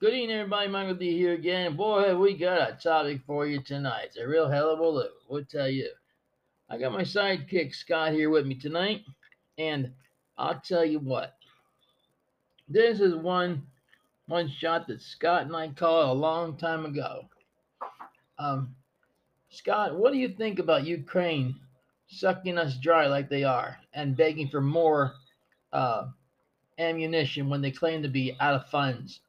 Good evening, everybody. Michael D here again. Boy, we got a topic for you tonight. It's a real hell of a load. We'll tell you. I got my sidekick Scott here with me tonight, and I'll tell you what. This is one one shot that Scott and I called a long time ago. Um, Scott, what do you think about Ukraine sucking us dry like they are and begging for more uh, ammunition when they claim to be out of funds?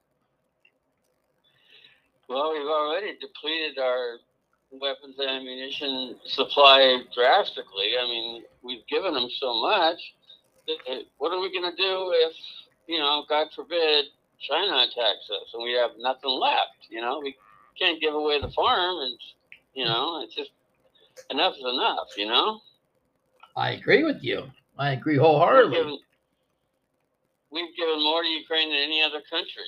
Well, we've already depleted our weapons and ammunition supply drastically. I mean, we've given them so much. Uh, what are we going to do if, you know, God forbid, China attacks us and we have nothing left? You know, we can't give away the farm, and you know, it's just enough is enough. You know. I agree with you. I agree wholeheartedly. We've given, we've given more to Ukraine than any other country,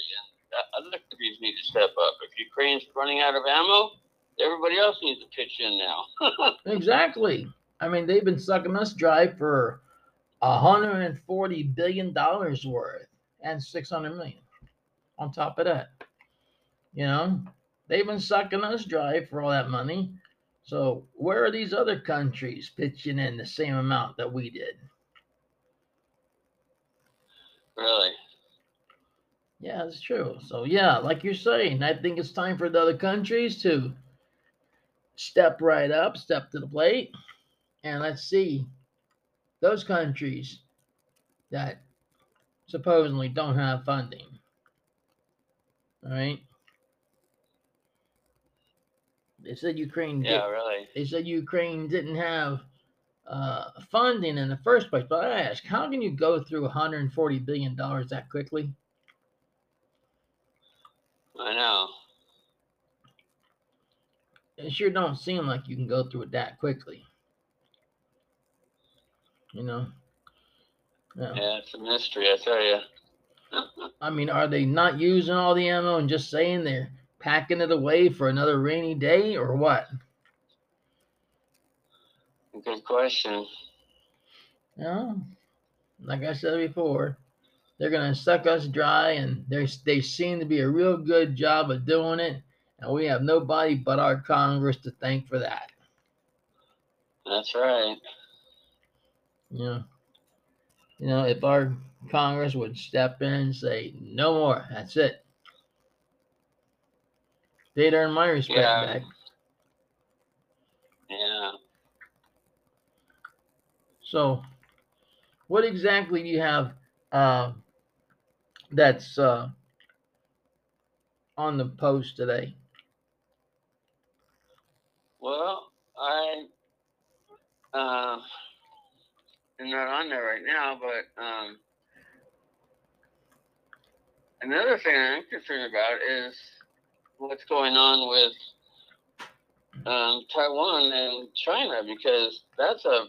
other countries need to step up. If Ukraine's running out of ammo, everybody else needs to pitch in now. exactly. I mean, they've been sucking us dry for 140 billion dollars worth and 600 million on top of that. You know, they've been sucking us dry for all that money. So where are these other countries pitching in the same amount that we did? Really? Yeah, it's true. So yeah, like you're saying, I think it's time for the other countries to step right up, step to the plate, and let's see those countries that supposedly don't have funding. All right. They said Ukraine. Yeah, really. They said Ukraine didn't have uh, funding in the first place. But I ask, how can you go through 140 billion dollars that quickly? I know. It sure don't seem like you can go through it that quickly. You know? Yeah, yeah it's a mystery, I tell you. I mean, are they not using all the ammo and just saying they're packing it away for another rainy day or what? Good question. Yeah, like I said before, they're going to suck us dry, and they they seem to be a real good job of doing it. And we have nobody but our Congress to thank for that. That's right. Yeah. You know, if our Congress would step in and say, no more, that's it. They'd earn my respect yeah. back. Yeah. So, what exactly do you have uh, that's uh, on the post today? Well, I uh, am not on there right now, but um, another thing I'm concerned about is what's going on with um, Taiwan and China because that's a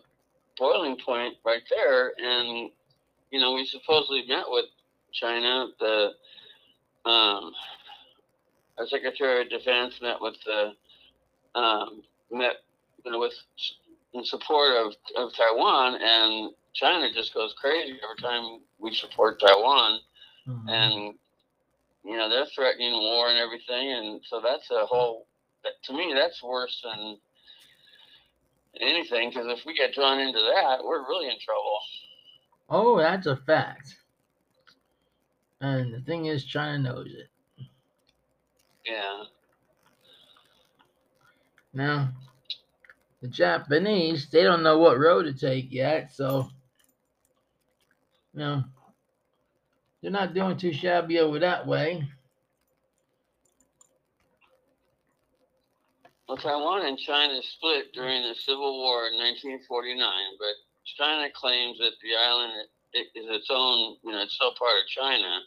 boiling point right there, and you know we supposedly met with China. The um, our Secretary of Defense met with the um, met you know, with in support of, of Taiwan, and China just goes crazy every time we support Taiwan, mm-hmm. and you know they're threatening war and everything, and so that's a whole. To me, that's worse than anything because if we get drawn into that, we're really in trouble. Oh, that's a fact. And the thing is, China knows it. Yeah. Now, the Japanese, they don't know what road to take yet, so, you know, they're not doing too shabby over that way. Well, Taiwan and China split during the Civil War in 1949, but China claims that the island is its own, you know, it's still part of China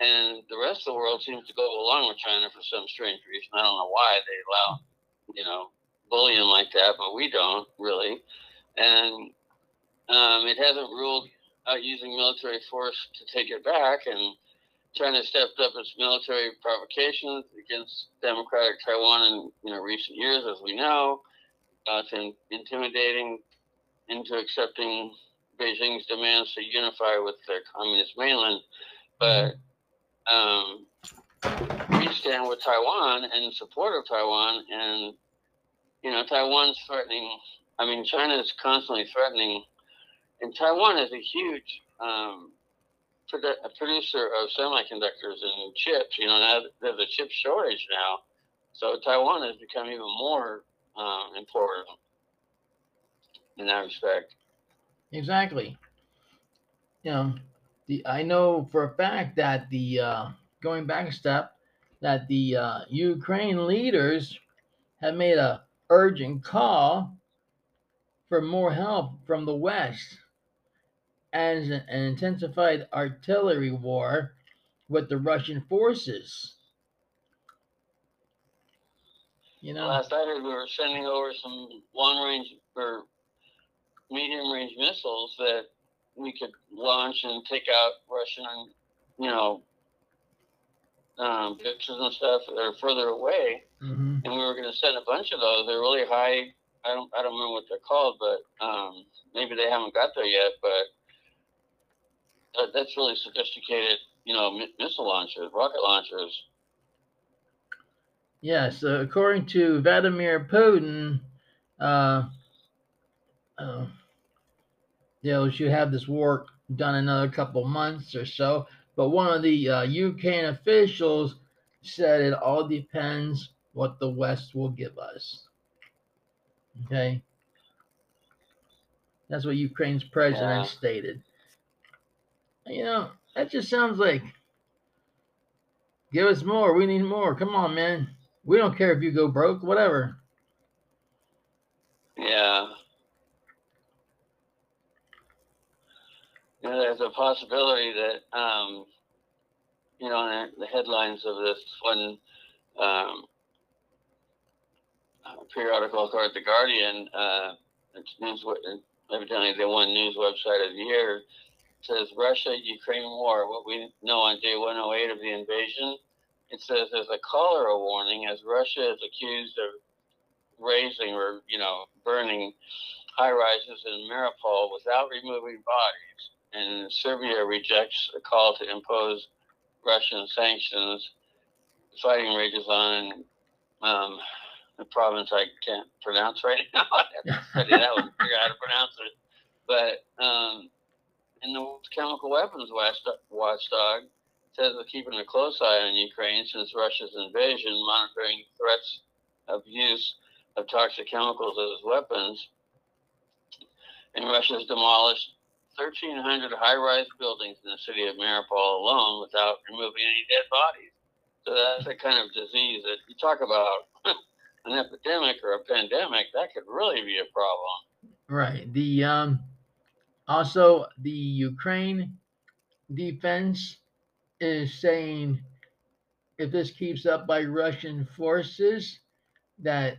and the rest of the world seems to go along with China for some strange reason. I don't know why they allow, you know, bullying like that, but we don't really. And um, it hasn't ruled out using military force to take it back. And China stepped up its military provocations against democratic Taiwan in you know recent years, as we know. Uh, it's intimidating into accepting Beijing's demands to unify with their communist mainland. But um, we stand with Taiwan and in support of Taiwan, and you know, Taiwan's threatening. I mean, China is constantly threatening, and Taiwan is a huge um, produ- producer of semiconductors and chips. You know, now there's a chip shortage now, so Taiwan has become even more um, important in that respect. Exactly. You know, the I know for a fact that the uh, going back a step, that the uh, Ukraine leaders have made a urgent call for more help from the West as an intensified artillery war with the Russian forces. You know, Last I heard, we were sending over some long range or medium range missiles that we could launch and take out Russian, you know, um, pictures and stuff that are further away. mhm. And we were going to send a bunch of those. They're really high. I don't, I don't remember what they're called, but um, maybe they haven't got there yet. But that's really sophisticated, you know, mi- missile launchers, rocket launchers. Yeah. So according to Vladimir Putin, uh, uh, you know, should have this work done another couple months or so. But one of the uh, UK officials said it all depends what the West will give us. Okay, that's what Ukraine's president Yeah. stated. You know, that just sounds like give us more. We need more. Come on, man. We don't care if you go broke, whatever. Yeah. Know, there's a possibility that, um, you know, the headlines of this one um, uh, periodical called The Guardian, uh, it's news, evidently the one news website of the year, says Russia Ukraine war, what we know on day 108 of the invasion. It says there's a cholera warning as Russia is accused of raising or, you know, burning high rises in Mariupol without removing bodies. And Serbia rejects a call to impose Russian sanctions. Fighting rages on um, the province I can't pronounce right now. I have to study that one, figure out how to pronounce it. But um, the chemical weapons watchdog says they're keeping a close eye on Ukraine since Russia's invasion, monitoring threats of use of toxic chemicals as weapons. And Russia's demolished 1,300 high-rise buildings in the city of Mariupol alone without removing any dead bodies. So that's the kind of disease that you talk about an epidemic or a pandemic. That could really be a problem. Right. The um also the Ukraine defense is saying if this keeps up by Russian forces that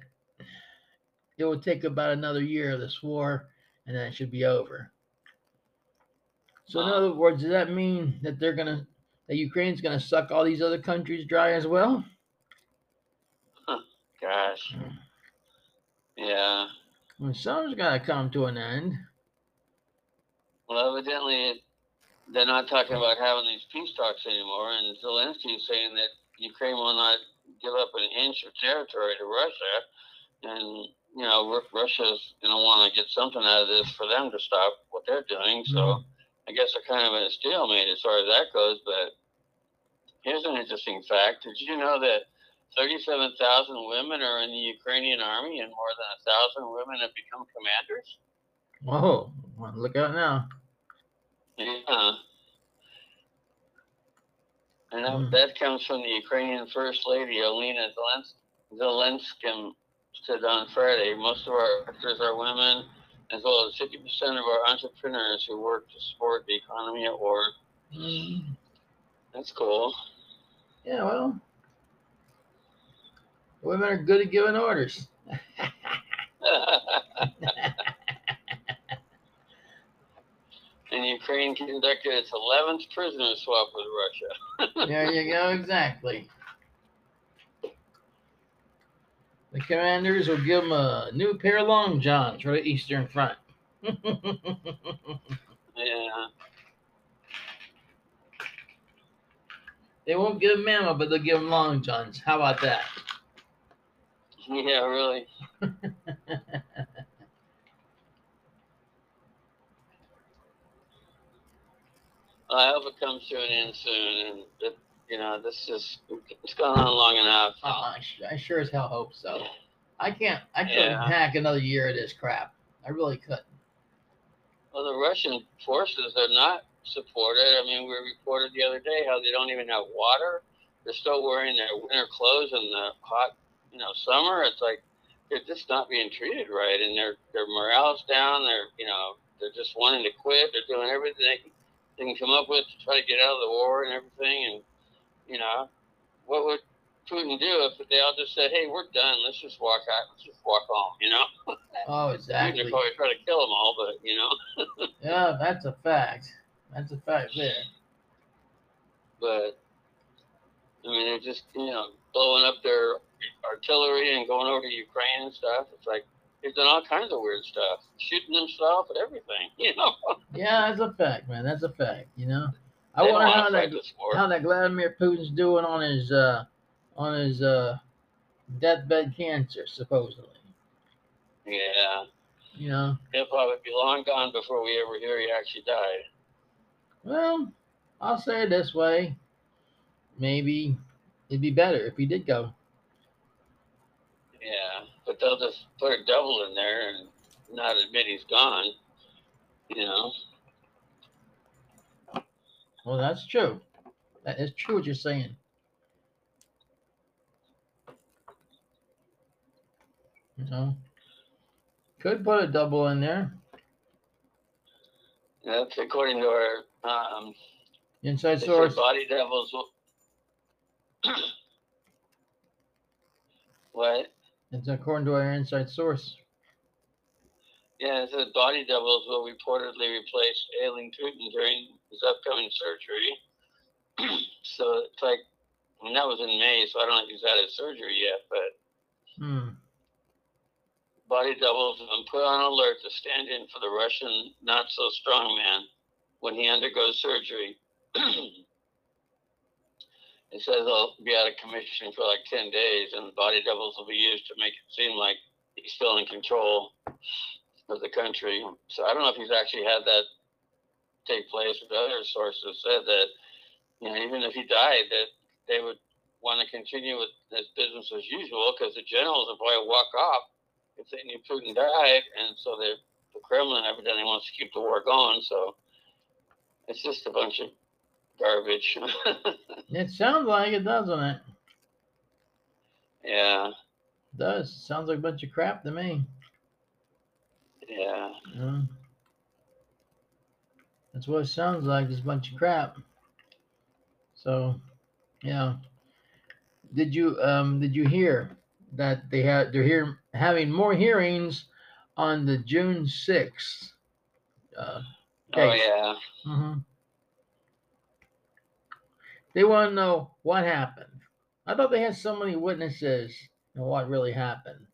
it will take about another year of this war and then it should be over. So in other words, does that mean that they're gonna that Ukraine's gonna suck all these other countries dry as well? Gosh. Yeah. Well, something's gotta come to an end. Well, evidently, they're not talking about having these peace talks anymore, and Zelensky is saying that Ukraine will not give up an inch of territory to Russia, and you know Russia's going to want to get something out of this for them to stop what they're doing. So Mhm. I guess they're kind of in a stalemate as far as that goes. But here's an interesting fact: Did you know that 37,000 women are in the Ukrainian army, and more than a thousand women have become commanders? Whoa, well, look out now. Yeah. And that, Mm. that comes from the Ukrainian First Lady, Olena Zelens- Zelensky, said on Friday. Most of our actors are women, as well as 50% of our entrepreneurs who work to support the economy at war. Mm, That's cool. yeah, well, women are good at giving orders. and Ukraine conducted its 11th prisoner swap with Russia. there you go, exactly. The commanders will give them a new pair of long johns for the Eastern Front. Yeah. They won't give him ammo, but they'll give him long johns. How about that? Yeah, really. I hope it comes to an end soon, and you know, this is it's gone on long enough. Uh, I, I sure as hell hope so. I can't. I couldn't Yeah. hack another year of this crap. I really couldn't. Well, the Russian forces are not supported. I mean, we reported the other day how they don't even have water. They're still wearing their winter clothes in the hot, you know, summer. It's like they're just not being treated right, and their their morale's down. They're, you know, they're just wanting to quit. They're doing everything they can, they can come up with to try to get out of the war and everything. And you know, what would Putin do if they all just said, "Hey, we're done. Let's just walk out. Let's just walk home." You know, Oh, exactly. would probably try to kill them all, but you know. Yeah, that's a fact. That's a fact there. but I mean, they're just you know blowing up their artillery and going over to Ukraine and stuff. It's like they've done all kinds of weird stuff, shooting themselves and everything. You know, Yeah, that's a fact, man. That's a fact. You know, I They wonder how that how that Vladimir Putin's doing on his uh on his uh deathbed cancer, supposedly. Yeah, You know, he'll probably be long gone before we ever hear he actually died. well, I'll say it this way: maybe it'd be better if he did go. Yeah, but they'll just put a double in there and not admit he's gone. You know, Well, that's true. That is true what you're saying. You know, could put a double in there. that's according to our um, Inside source. body devils. What? It's according to our inside source. Yeah, says body doubles will reportedly replace ailing Putin during his upcoming surgery. so it's like, and that was in May, so I don't know if he's had his surgery yet, but Hmm. body doubles have been put on alert to stand in for the Russian not so strong man when he undergoes surgery. it says they'll be out of commission for like 10 days, and the body doubles will be used to make it seem like he's still in control of the country. So I don't know if he's actually had that take place, but other sources said that, you know, even if he died, that they would want to continue with this business as usual because the generals would probably walk off if they knew Putin died, and so the the Kremlin evidently wants to keep the war going. So it's just a bunch of garbage. It sounds like it, doesn't it? yeah, It does. Sounds like a bunch of crap to me. Yeah. That's what it sounds like. Just a bunch of crap. So, yeah. Did you um did you hear that they had they're here having more hearings on the June sixth? Uh, Oh yeah. hmm They want to know what happened. I thought they had so many witnesses and what really happened.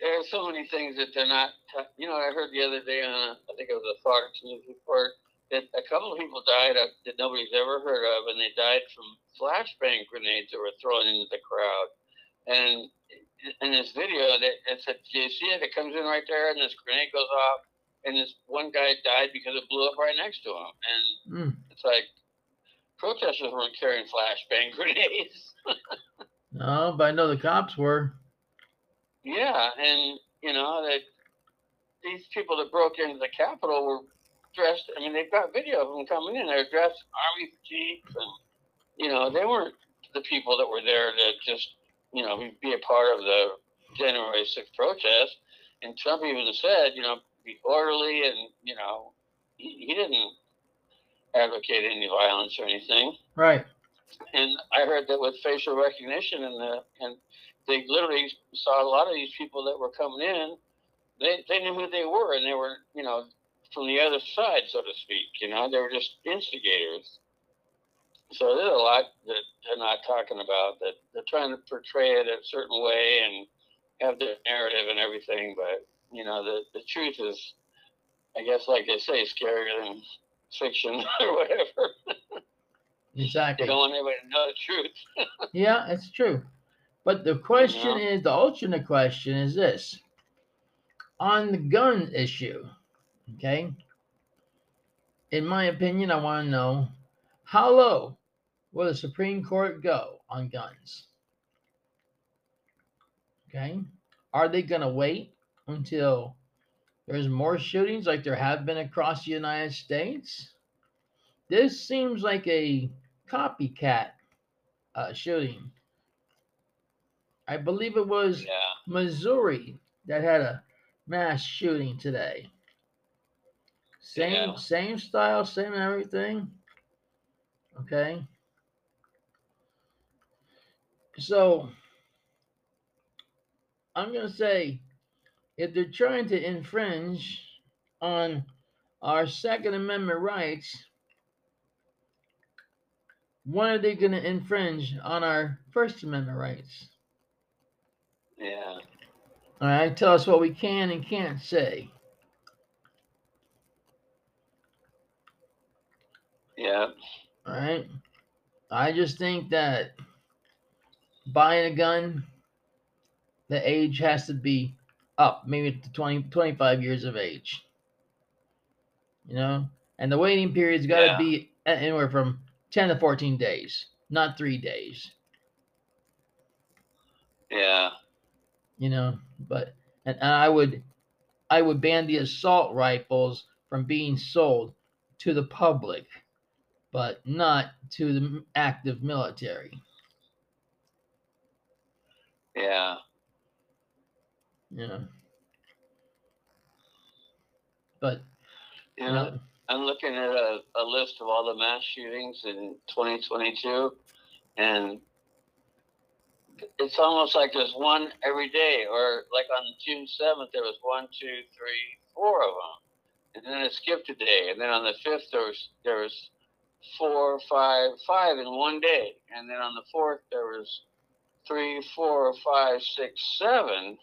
There are so many things that they're not. t- You know, I heard the other day on a, I think it was a Fox News report that a couple of people died of, that nobody's ever heard of, and they died from flashbang grenades that were thrown into the crowd. And in this video, that it said, "Do you see it? It comes in right there, and this grenade goes off, and this one guy died because it blew up right next to him." And Mm. it's like protesters weren't carrying flashbang grenades. No, but I know the cops were. Yeah, and you know that these people that broke into the Capitol were dressed. I mean, they've got video of them coming in. They're dressed army jeeps, and you know they weren't the people that were there to just you know be, be a part of the January 6th protest. And Trump even said, you know, be orderly, and you know he, he didn't advocate any violence or anything Right. and I heard that with facial recognition and the and they literally saw a lot of these people that were coming in. They they knew who they were, and they were you know from the other side, so to speak. You know, they were just instigators. So there's a lot that they're not talking about. That they're trying to portray it a certain way and have their narrative and everything, but you know the the truth is, I guess, like they say, scarier than fiction or whatever. Exactly. They don't want anybody to know the truth. Yeah, it's true. But the question Yeah. is the alternate question is this on the gun issue, okay? In my opinion, I want to know how low will the Supreme Court go on guns? Okay? Are they going to wait until there's more shootings like there have been across the United States? This seems like a copycat uh, shooting. I believe it was yeah. Missouri that had a mass shooting today. Same Yeah. same style, same everything. Okay. So I'm gonna say if they're trying to infringe on our Second Amendment rights, when are they gonna infringe on our First Amendment rights? Yeah. All right, tell us what we can and can't say. Yeah. All right. I just think that buying a gun, the age has to be up, maybe to 20, 25 years of age. You know, and the waiting period's got to Yeah. be anywhere from 10 to 14 days, not three days. Yeah. You know, but and, and I would, I would ban the assault rifles from being sold to the public, but not to the active military. Yeah. Yeah. But You know, I'm looking at a, a list of all the mass shootings in 2022, and it's almost like there's one every day. Or like on June 7th, there was one, two, three, four of them, and then it skipped a day, and then on the 5th there was there was four, five, five in one day, and then on the 4th there was three, four, five, six, seven.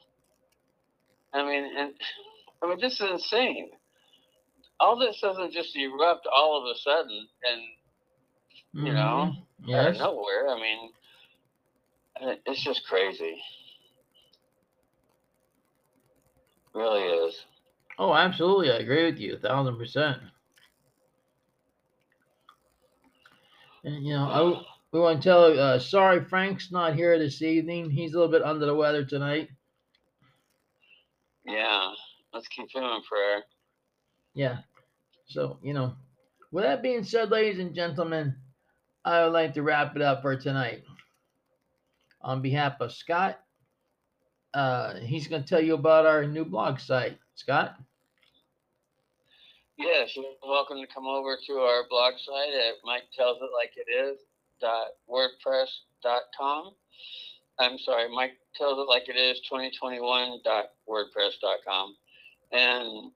I mean, and I mean, this is insane all this doesn't just erupt all of a sudden and you know, mhm, out of nowhere. I mean, it's just crazy. really is. oh, absolutely, I agree with you, a thousand percent. And you know, I, we want to tell, uh, sorry, Frank's not here this evening. He's a little bit under the weather tonight. Yeah, let's keep him in prayer. Yeah. So, you know, with that being said, ladies and gentlemen, I would like to wrap it up for tonight. On behalf of Scott, uh, he's going to tell you about our new blog site. Scott? Yes, you're welcome to come over to our blog site at Mike Tells It Like It Is dot wordpress dot com. I'm sorry, Mike Tells It Like It Is 2021 dot wordpress dot com, and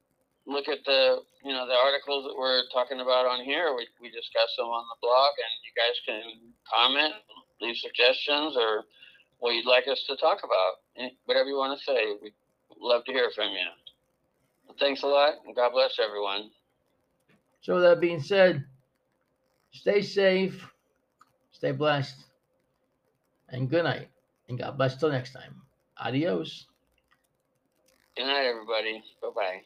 look at the you know the articles that we're talking about on here. We we discuss them on the blog, and you guys can comment, leave suggestions, or what you'd like us to talk about. Eh, Whatever you want to say, we'd love to hear from you. Thanks a lot, and God bless everyone. So, that being said, stay safe, stay blessed, and good night. And God bless till next time. Adios. Good night, everybody. Bye bye.